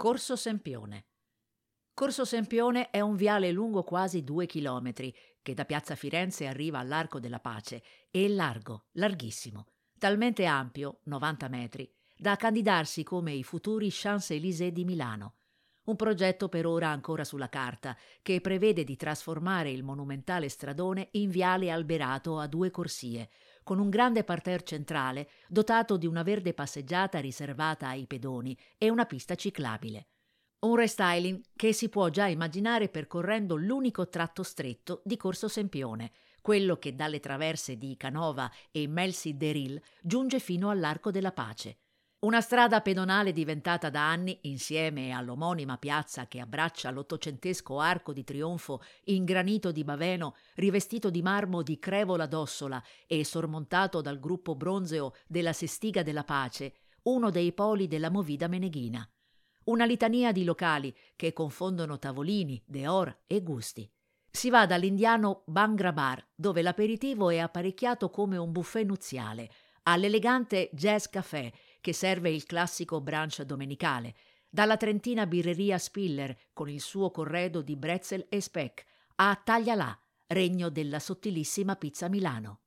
Corso Sempione. Corso Sempione è un viale lungo quasi due chilometri che da Piazza Firenze arriva all'Arco della Pace e largo, larghissimo, talmente ampio, 90 metri, da candidarsi come i futuri Champs-Élysées di Milano. Un progetto per ora ancora sulla carta, che prevede di trasformare il monumentale stradone in viale alberato a due corsie, con un grande parterre centrale dotato di una verde passeggiata riservata ai pedoni e una pista ciclabile. Un restyling che si può già immaginare percorrendo l'unico tratto stretto di Corso Sempione, quello che dalle traverse di Canova e Melsi Deril giunge fino all'Arco della Pace. Una strada pedonale diventata da anni, insieme all'omonima piazza che abbraccia l'ottocentesco arco di trionfo in granito di Baveno, rivestito di marmo di Crevola d'Ossola e sormontato dal gruppo bronzeo della Sestiga della Pace, uno dei poli della movida meneghina. Una litania di locali che confondono tavolini, deor e gusti. Si va dall'indiano Bangra Bar, dove l'aperitivo è apparecchiato come un buffet nuziale, all'elegante Jazz Café, che serve il classico brunch domenicale, dalla trentina birreria Spiller con il suo corredo di bretzel e speck a Taglialà, regno della sottilissima pizza Milano.